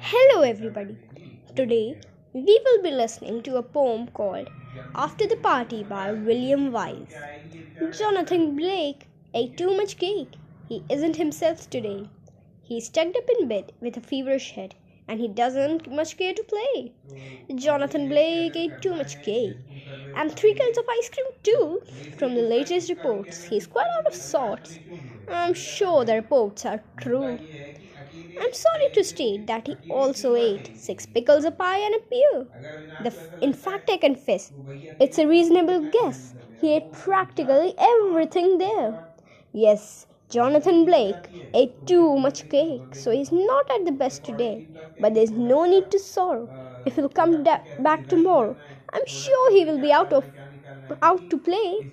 Hello, everybody. Today we will be listening to a poem called After the Party by William Wise. Jonathan Blake ate too much cake. He isn't himself today. He's tucked up in bed with a feverish head and he doesn't much care to play. Jonathan Blake ate too much cake and three kinds of ice cream too. From the latest reports, he's quite out of sorts. I'm sure the reports are true. I'm sorry to state that he also ate six pickles, a pie, and a beer. F- in fact, I confess, it's a reasonable guess. He ate practically everything there. Yes, Jonathan Blake ate too much cake, so he's not at the best today. But there's no need to sorrow. If he'll come da- back tomorrow, I'm sure he will be out of out to play.